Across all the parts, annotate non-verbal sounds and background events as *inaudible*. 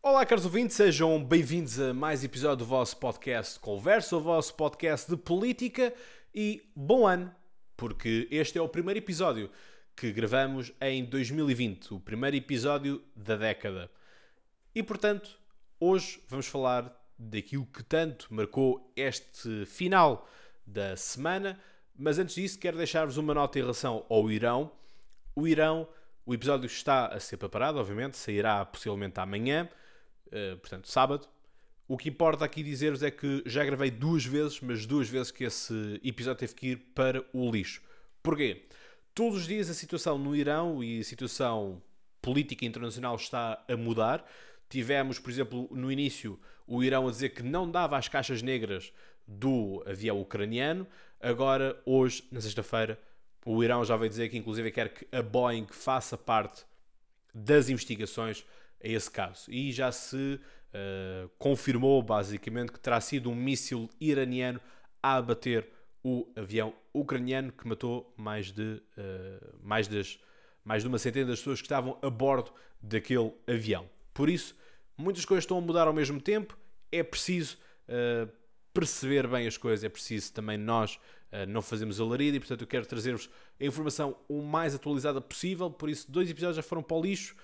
Olá, caros ouvintes, sejam bem-vindos a mais episódio do vosso podcast Conversa, o vosso podcast de política e bom ano, porque este é o primeiro episódio que gravamos em 2020, o primeiro episódio da década. E portanto, hoje vamos falar daquilo que tanto marcou este final da semana, mas antes disso quero deixar-vos uma nota em relação ao Irão. O Irão, o episódio está a ser preparado, obviamente, sairá possivelmente amanhã. Uh, portanto, sábado. O que importa aqui dizer-vos é que já gravei duas vezes, mas duas vezes que esse episódio teve que ir para o lixo. Porquê? Todos os dias a situação no Irão e a situação política internacional está a mudar. Tivemos, por exemplo, no início, o Irão a dizer que não dava as caixas negras do avião ucraniano. Agora, hoje, na sexta-feira, o Irão já veio dizer que, inclusive, quer que a Boeing faça parte das investigações a esse caso. E já se uh, confirmou, basicamente, que terá sido um míssil iraniano a abater o avião ucraniano que matou mais de, uh, mais, das, mais de uma centena das pessoas que estavam a bordo daquele avião. Por isso, muitas coisas estão a mudar ao mesmo tempo, é preciso uh, perceber bem as coisas, é preciso também nós uh, não fazermos alarido e, portanto, eu quero trazer-vos a informação o mais atualizada possível. Por isso, dois episódios já foram para o lixo.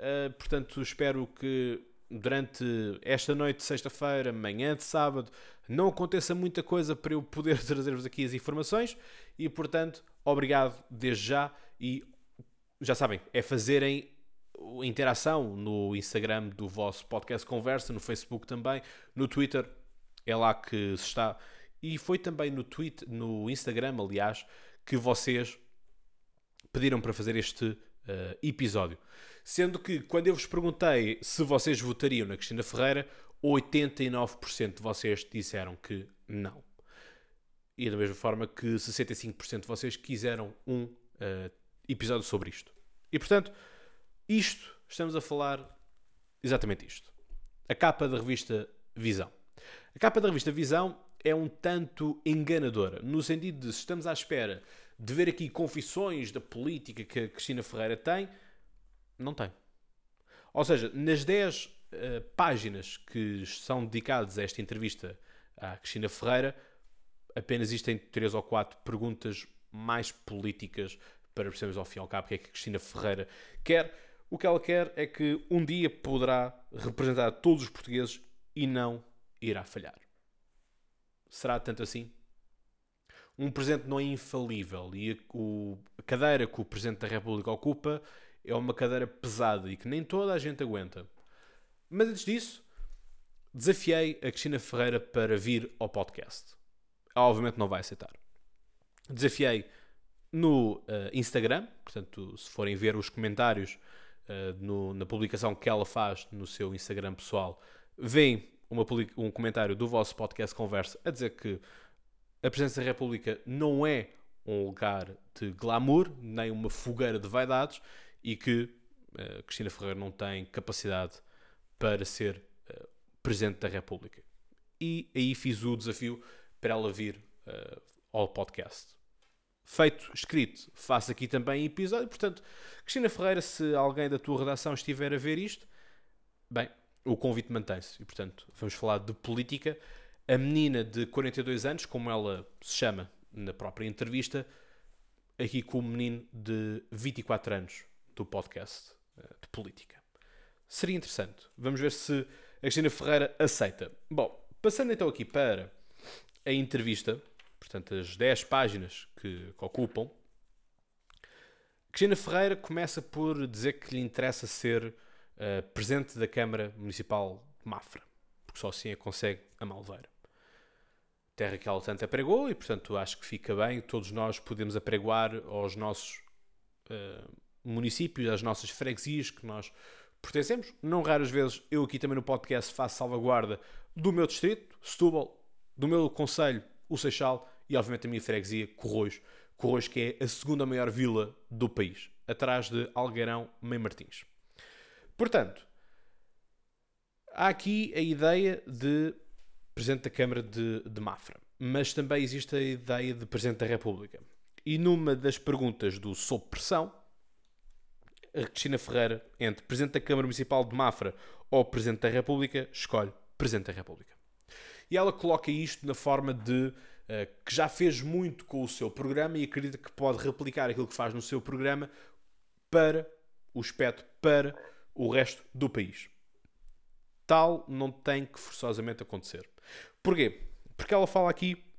Uh, portanto, espero que durante esta noite de sexta-feira, manhã de sábado, não aconteça muita coisa para eu poder *laughs* trazer-vos aqui as informações e, portanto, obrigado desde já e já sabem, é fazerem interação no Instagram do vosso podcast Conversa, no Facebook também, no Twitter, é lá que se está. E foi também no Twitter, no Instagram, aliás, que vocês pediram para fazer este uh, episódio. Sendo que quando eu vos perguntei se vocês votariam na Cristina Ferreira, 89% de vocês disseram que não. E da mesma forma que 65% de vocês quiseram um uh, episódio sobre isto. E portanto, isto, estamos a falar exatamente isto. A capa da revista Visão. A capa da revista Visão é um tanto enganadora, no sentido de se estamos à espera de ver aqui confissões da política que a Cristina Ferreira tem, não tem. Ou seja, nas 10 uh, eh, páginas que são dedicadas a esta entrevista à Cristina Ferreira, apenas existem 3 ou 4 perguntas mais políticas para percebermos ao fim e ao cabo o que é que a Cristina Ferreira quer. O que ela quer é que um dia poderá representar todos os portugueses e não irá falhar. Será tanto assim? Um presidente não é infalível e a, cadeira que o Presidente da República ocupa é uma cadeira pesada e que nem toda a gente aguenta. Mas antes disso, desafiei a Cristina Ferreira para vir ao podcast. Ela obviamente não vai aceitar. Desafiei no uh, Instagram, portanto, se forem ver os comentários uh, no, na publicação que ela faz no seu Instagram pessoal, veem uma, um comentário do vosso podcast Conversa a dizer que a Presidência da República não é um lugar de glamour, nem uma fogueira de vaidades e que uh, Cristina Ferreira não tem capacidade para ser uh, Presidente da República. E aí fiz o desafio para ela vir uh, ao podcast. Feito, escrito, faço aqui também episódio. Portanto, Cristina Ferreira, se alguém da tua redação estiver a ver isto, bem, o convite mantém-se. E, portanto, vamos falar de política. A menina de 42 anos, como ela se chama na própria entrevista, aqui com o menino de 24 anos, do podcast uh, de política. Seria interessante. Vamos ver se a Cristina Ferreira aceita. Bom, passando então aqui para a entrevista, portanto, as 10 páginas que, que ocupam, Cristina Ferreira começa por dizer que lhe interessa ser uh, presidente da Câmara Municipal de Mafra, porque só assim a consegue a Malveira. Terra que ela tanto apregou e, portanto, acho que fica bem. Todos nós podemos apregoar aos nossos uh, municípios, às nossas freguesias que nós pertencemos. Não raras vezes eu aqui também no podcast faço salvaguarda do meu distrito, Setúbal, do meu conselho, o Seixal e obviamente a minha freguesia, Corroios. Corroios que é a segunda maior vila do país, atrás de Algueirão, Meio Martins. Portanto, há aqui a ideia de Presidente da Câmara de, de Mafra, mas também existe a ideia de Presidente da República. E numa das perguntas do Sob Pressão, a Cristina Ferreira entre Presidente da Câmara Municipal de Mafra ou Presidente da República, escolhe Presidente da República. E ela coloca isto na forma de uh, que já fez muito com o seu programa e acredita que pode replicar aquilo que faz no seu programa para o espectro, para o resto do país. Tal não tem que forçosamente acontecer. Porquê? Porque ela fala aqui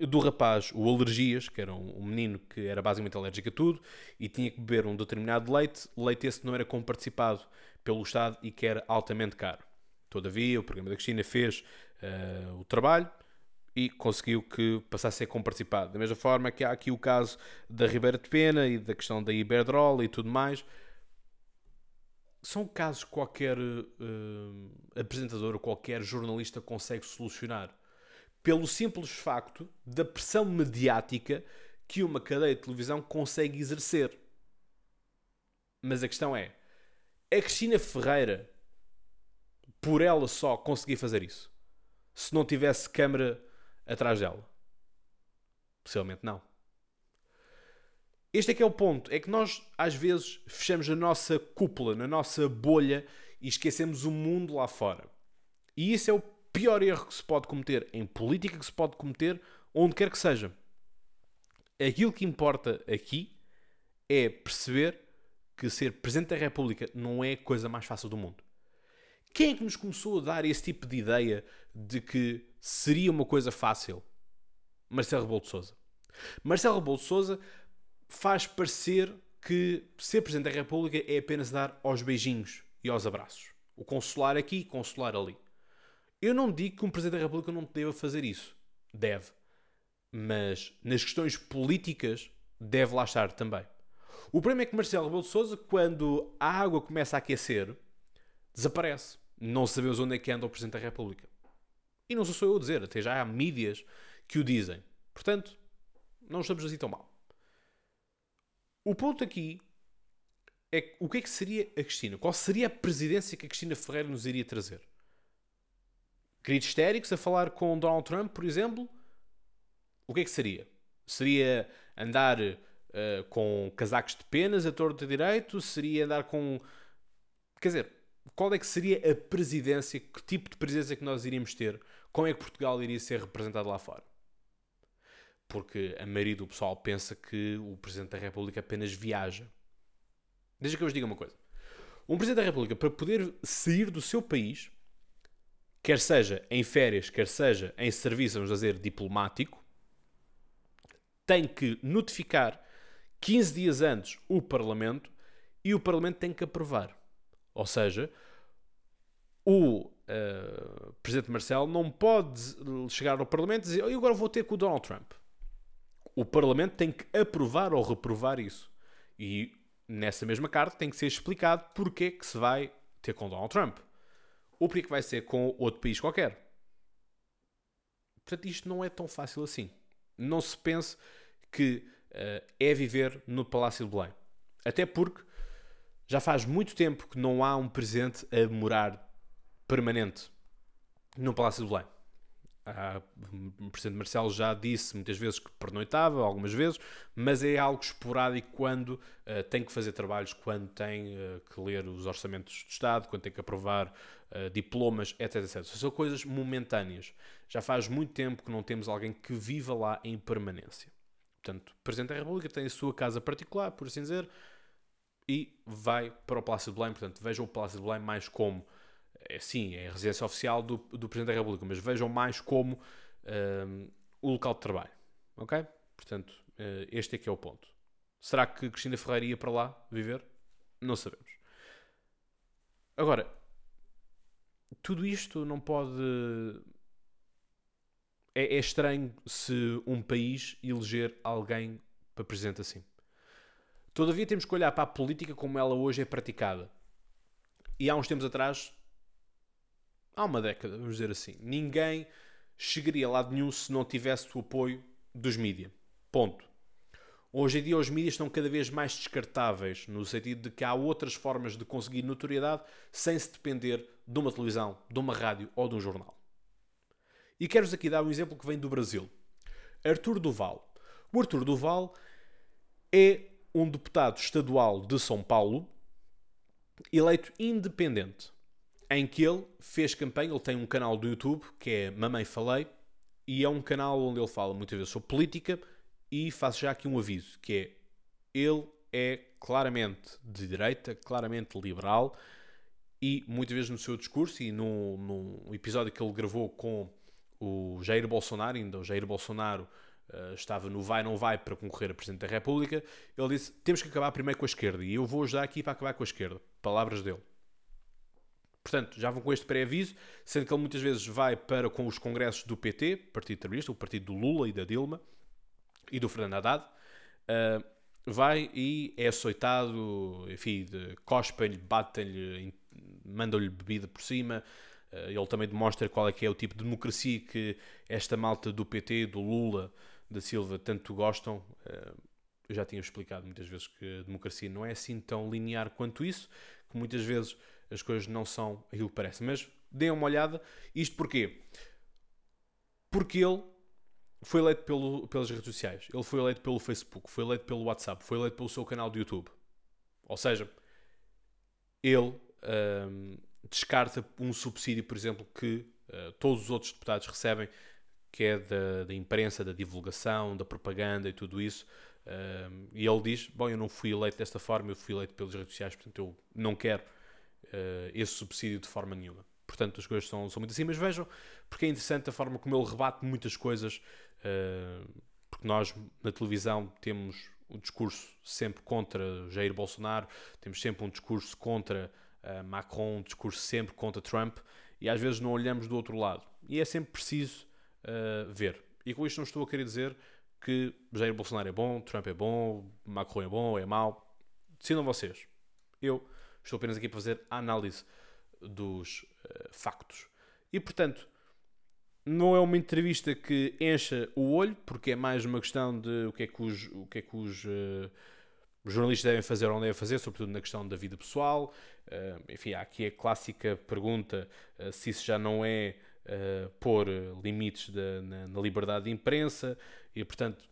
do rapaz, o Alergias, que era um, menino que era basicamente alérgico a tudo e tinha que beber um determinado leite, leite esse não era comparticipado pelo Estado e que era altamente caro. Todavia, o programa da Cristina fez uh, o trabalho e conseguiu que passasse a ser comparticipado. Da mesma forma que há aqui o caso da Ribeira de Pena e da questão da Iberdrola e tudo mais. São casos que qualquer uh, apresentador qualquer jornalista consegue solucionar pelo simples facto da pressão mediática que uma cadeia de televisão consegue exercer. Mas a questão é: a Cristina Ferreira, por ela só, conseguia fazer isso? Se não tivesse câmara atrás dela? Possivelmente não. Este é que é o ponto. É que nós, às vezes, fechamos a nossa cúpula, na nossa bolha e esquecemos o mundo lá fora. E isso é o pior erro que se pode cometer em política que se pode cometer onde quer que seja. Aquilo que importa aqui é perceber que ser Presidente da República não é a coisa mais fácil do mundo. Quem é que nos começou a dar esse tipo de ideia de que seria uma coisa fácil? Marcelo Rebelo de Sousa. Marcelo Rebelo de Sousa faz parecer que ser Presidente da República é apenas dar aos beijinhos e aos abraços. O consular aqui, consular ali. Eu não digo que um Presidente da República não deva fazer isso. Deve. Mas nas questões políticas, deve lá estar também. O problema é que Marcelo Rebelo de Sousa, quando a água começa a aquecer, desaparece. Não sabemos onde é que anda o Presidente da República. E não sou eu a dizer, até já há mídias que o dizem. Portanto, não estamos assim tão mal. O ponto aqui é o que é que seria a Cristina? Qual seria a presidência que a Cristina Ferreira nos iria trazer? Queridos histéricos a falar com Donald Trump, por exemplo, o que é que seria? Seria andar uh, com casacos de penas a torto direito? Seria andar com. Quer dizer, qual é que seria a presidência? Que tipo de presidência que nós iríamos ter? Como é que Portugal iria ser representado lá fora? Porque a maioria do pessoal pensa que o Presidente da República apenas viaja. Deixa que eu vos diga uma coisa. Um Presidente da República, para poder sair do seu país, quer seja em férias, quer seja em serviço, vamos dizer, diplomático, tem que notificar 15 dias antes o Parlamento e o Parlamento tem que aprovar. Ou seja, o uh, Presidente Marcelo não pode chegar ao Parlamento e dizer eu agora vou ter com o Donald Trump. O Parlamento tem que aprovar ou reprovar isso. E nessa mesma carta tem que ser explicado porque é que se vai ter com Donald Trump ou porque vai ser com outro país qualquer. Portanto, isto não é tão fácil assim. Não se pense que uh, é viver no Palácio de Belém. Até porque já faz muito tempo que não há um presidente a morar permanente no Palácio de Belém. Ah, o Presidente Marcelo já disse muitas vezes que pernoitava, algumas vezes, mas é algo esporádico quando uh, tem que fazer trabalhos, quando tem uh, que ler os orçamentos de Estado, quando tem que aprovar uh, diplomas, etc, etc. São coisas momentâneas. Já faz muito tempo que não temos alguém que viva lá em permanência. Portanto, o Presidente da República tem a sua casa particular, por assim dizer, e vai para o Palácio de Belém. Portanto, vejam o Palácio de Belém mais como é sim, é a residência oficial do, do Presidente da República, mas vejam mais como um, o local de trabalho. Ok? Portanto, uh, este é que é o ponto. Será que Cristina Ferreira ia para lá viver? Não sabemos. Agora, tudo isto não pode. É, é estranho se um país eleger alguém para presidente assim. Todavia, temos que olhar para a política como ela hoje é praticada. E há uns tempos atrás há uma década, vamos dizer assim, ninguém chegaria a lado nenhum se não tivesse o apoio dos mídias. Ponto. Hoje em dia os mídias estão cada vez mais descartáveis, no sentido de que há outras formas de conseguir notoriedade sem se depender de uma televisão, de uma rádio ou de um jornal. E quero-vos aqui dar um exemplo que vem do Brasil. Artur Duval. O Artur Duval é um deputado estadual de São Paulo, eleito independente, em que ele fez campanha. Ele tem um canal do YouTube que é Mamãe Falei, e é um canal onde ele fala muitas vezes sobre política. E faço já aqui um aviso: que é ele é claramente de direita, claramente liberal, e muitas vezes no seu discurso e num episódio que ele gravou com o Jair Bolsonaro, ainda o Jair Bolsonaro uh, estava no vai não vai para concorrer a Presidente da República, ele disse, temos que acabar primeiro com a esquerda, e eu vou ajudar aqui para acabar com a esquerda. Palavras dele. Portanto, já vão com este pré-aviso, sendo que ele muitas vezes vai para com os congressos do PT, Partido Trabalhista, o partido do Lula e da Dilma, e do Fernando Haddad, uh, vai e é açoitado, enfim, cospem-lhe, batem-lhe, mandam-lhe bebida por cima. Eh, ele também demonstra qual é que é o tipo de democracia que esta malta do PT, do Lula, da Silva, tanto gostam. Eh, eu já tinha explicado muitas vezes que a democracia não é assim tão linear quanto isso, que muitas vezes as coisas não são aquilo que parece. Mas deem uma olhada. Isto porquê? Porque ele foi eleito pelo, pelas redes sociais, ele foi eleito pelo Facebook, foi eleito pelo WhatsApp, foi eleito pelo seu canal de YouTube. Ou seja, ele um, descarta um subsídio, por exemplo, que uh, todos os outros deputados recebem, que é da, da, imprensa, da divulgação, da propaganda e tudo isso. Um, e ele diz: Bom, eu não fui eleito desta forma, eu fui eleito pelas redes sociais, portanto eu não quero uh, esse subsídio de forma nenhuma. Portanto, as coisas são, são muito assim, mas vejam, porque é interessante a forma como ele rebate muitas coisas eh, porque nós na televisão temos um discurso sempre contra Jair Bolsonaro, temos sempre um discurso contra uh, Macron, um discurso sempre contra Trump, e às vezes não olhamos do outro lado. E é sempre preciso uh, ver. E com isto não estou a querer dizer que Jair Bolsonaro é bom, Trump é bom, Macron é bom, é mau. Decidam vocês. Eu estou apenas aqui para fazer a análise dos uh, factos. E portanto, não é uma entrevista que encha o olho, porque é mais uma questão de o que é que os, o que é que os uh, jornalistas devem fazer ou não devem fazer, sobretudo na questão da vida pessoal. Uh, enfim, há aqui a clássica pergunta se isso já não é pôr limites de, na, na, liberdade de imprensa, e portanto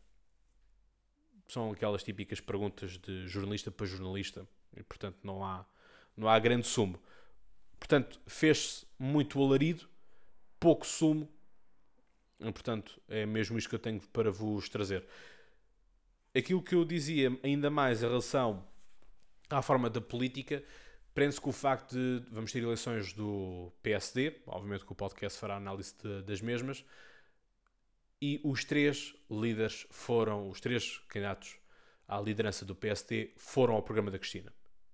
são aquelas típicas perguntas de jornalista para jornalista, e portanto não há, não há grande sumo. Portanto, fez-se muito alarido, pouco sumo, Portanto, é mesmo isto que eu tenho para vos trazer. Aquilo que eu dizia ainda mais em relação à forma da política prende-se com o facto de vamos ter eleições do PSD, obviamente que o podcast fará análise de, das mesmas, e os três líderes foram, os três candidatos à liderança do PSD foram ao programa da Cristina.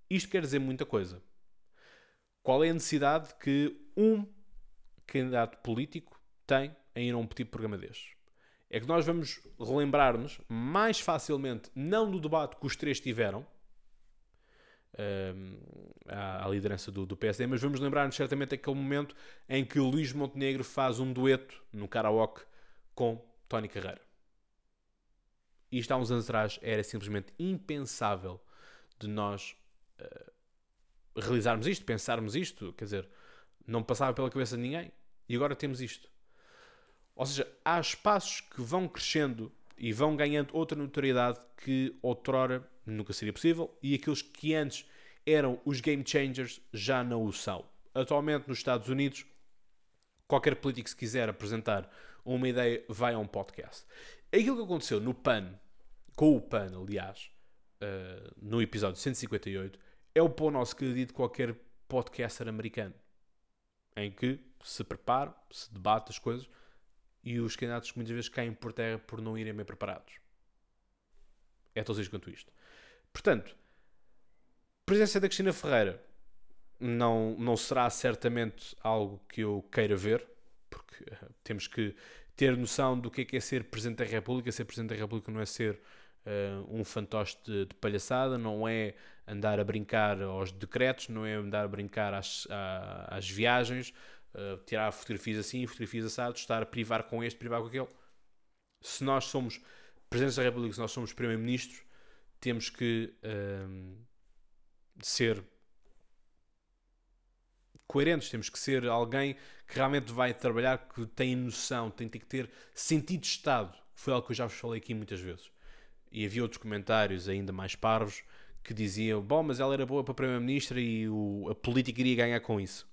Isto quer dizer muita coisa. Qual é a necessidade que um candidato político tem em ir a um petit programa destes. É que nós vamos relembrar-nos mais facilmente, não do debate que os três tiveram, um, à, à, liderança do, do, PSD, mas vamos lembrar-nos certamente aquele momento em que o Luís Montenegro faz um dueto no karaoke com Tony Carreira. Isto há uns anos atrás era simplesmente impensável de nós uh, realizarmos isto, pensarmos isto, quer dizer, não passava pela cabeça de ninguém. E agora temos isto. Ou seja, há espaços que vão crescendo e vão ganhando outra notoriedade que outrora nunca seria possível e aqueles que antes eram os game changers já não o são. Atualmente nos Estados Unidos, qualquer político se quiser apresentar uma ideia vai a um podcast. Aquilo que aconteceu no PAN, com o PAN, aliás, uh, no episódio 158, é o pão nosso que de qualquer podcaster americano, em que se prepara, se debate as coisas e os candidatos muitas vezes caem por terra por não irem bem preparados. É tão simples quanto isto. Portanto, presença da Cristina Ferreira não, não será certamente algo que eu queira ver, porque uh, temos que ter noção do que é, que é ser Presidente da República. Ser Presidente da República não é ser um fantoche de, de, palhaçada, não é andar a brincar aos decretos, não é andar a brincar às, às viagens, uh, tirar fotografias assim, fotografias assados, estar a privar com este, privar com aquele. Se nós somos Presidentes da República, se nós somos Primeiro-Ministros, temos que uh, ser coerentes, temos que ser alguém que realmente vai trabalhar, que tem noção, tem, tem que ter sentido de Estado. Foi algo que eu já vos falei aqui muitas vezes. E havia outros comentários ainda mais parvos que diziam: Bom, mas ela era boa para Primeira-Ministra e o, a política iria ganhar com isso.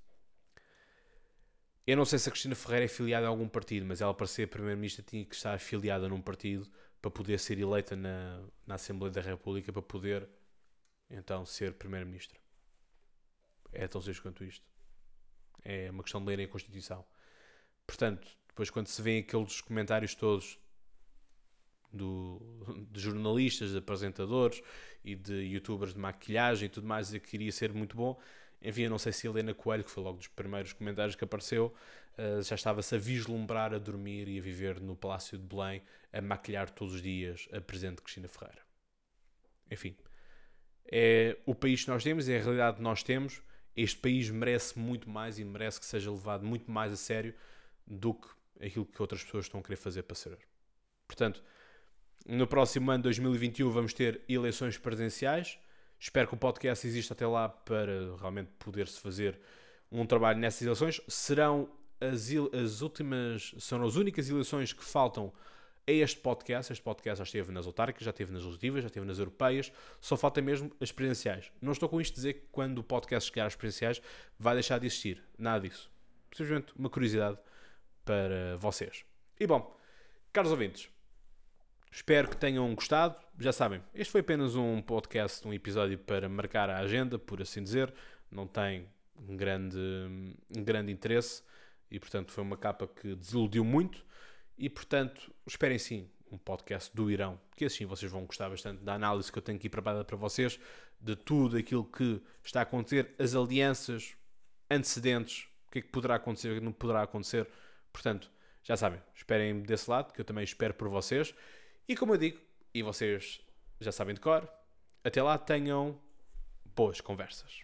Eu não sei se a Cristina Ferreira é filiada a algum partido, mas ela para ser Primeira-Ministra tinha que estar afiliada num partido para poder ser eleita na, na Assembleia da República, para poder então ser Primeira-Ministra. É tão simples quanto isto. É uma questão de ler a Constituição. Portanto, depois quando se vê aqueles comentários todos do, de jornalistas, de apresentadores e de youtubers de maquilhagem e tudo mais, que queria ser muito bom. Enfim, eu não sei se Helena Coelho, que foi logo dos primeiros comentários que apareceu, uh, já estava-se a vislumbrar a dormir e a viver no Palácio de Belém, a maquilhar todos os dias a Presidente Cristina Ferreira. Enfim, é o país que nós temos, é a realidade que nós temos. Este país merece muito mais e merece que seja levado muito mais a sério do que aquilo que outras pessoas estão a querer fazer para ser. Portanto, no próximo ano, 2021, vamos ter eleições presidenciais. Espero que o podcast exista até lá para realmente poder-se fazer um trabalho nessas eleições. Serão as, as últimas, serão as únicas eleições que faltam a este podcast. Este podcast já esteve nas autárquicas, já esteve nas legislativas, já esteve nas europeias. Só falta mesmo as presidenciais. Não estou com isto a dizer que quando o podcast chegar às presidenciais vai deixar de existir. Nada disso. Simplesmente uma curiosidade para vocês. E bom, caros ouvintes, Espero que tenham gostado. Já sabem, este foi apenas um podcast, um episódio para marcar a agenda, por assim dizer. Não tem um grande, um grande interesse e, portanto, foi uma capa que desiludiu muito. E, portanto, esperem sim um podcast do Irão, que assim vocês vão gostar bastante da análise que eu tenho aqui preparada para vocês, de tudo aquilo que está a acontecer, as alianças, antecedentes, o que é que poderá acontecer, o que não poderá acontecer. Portanto, já sabem, esperem desse lado, que eu também espero por vocês. E como eu digo, e vocês já sabem de cor, até lá tenham boas conversas.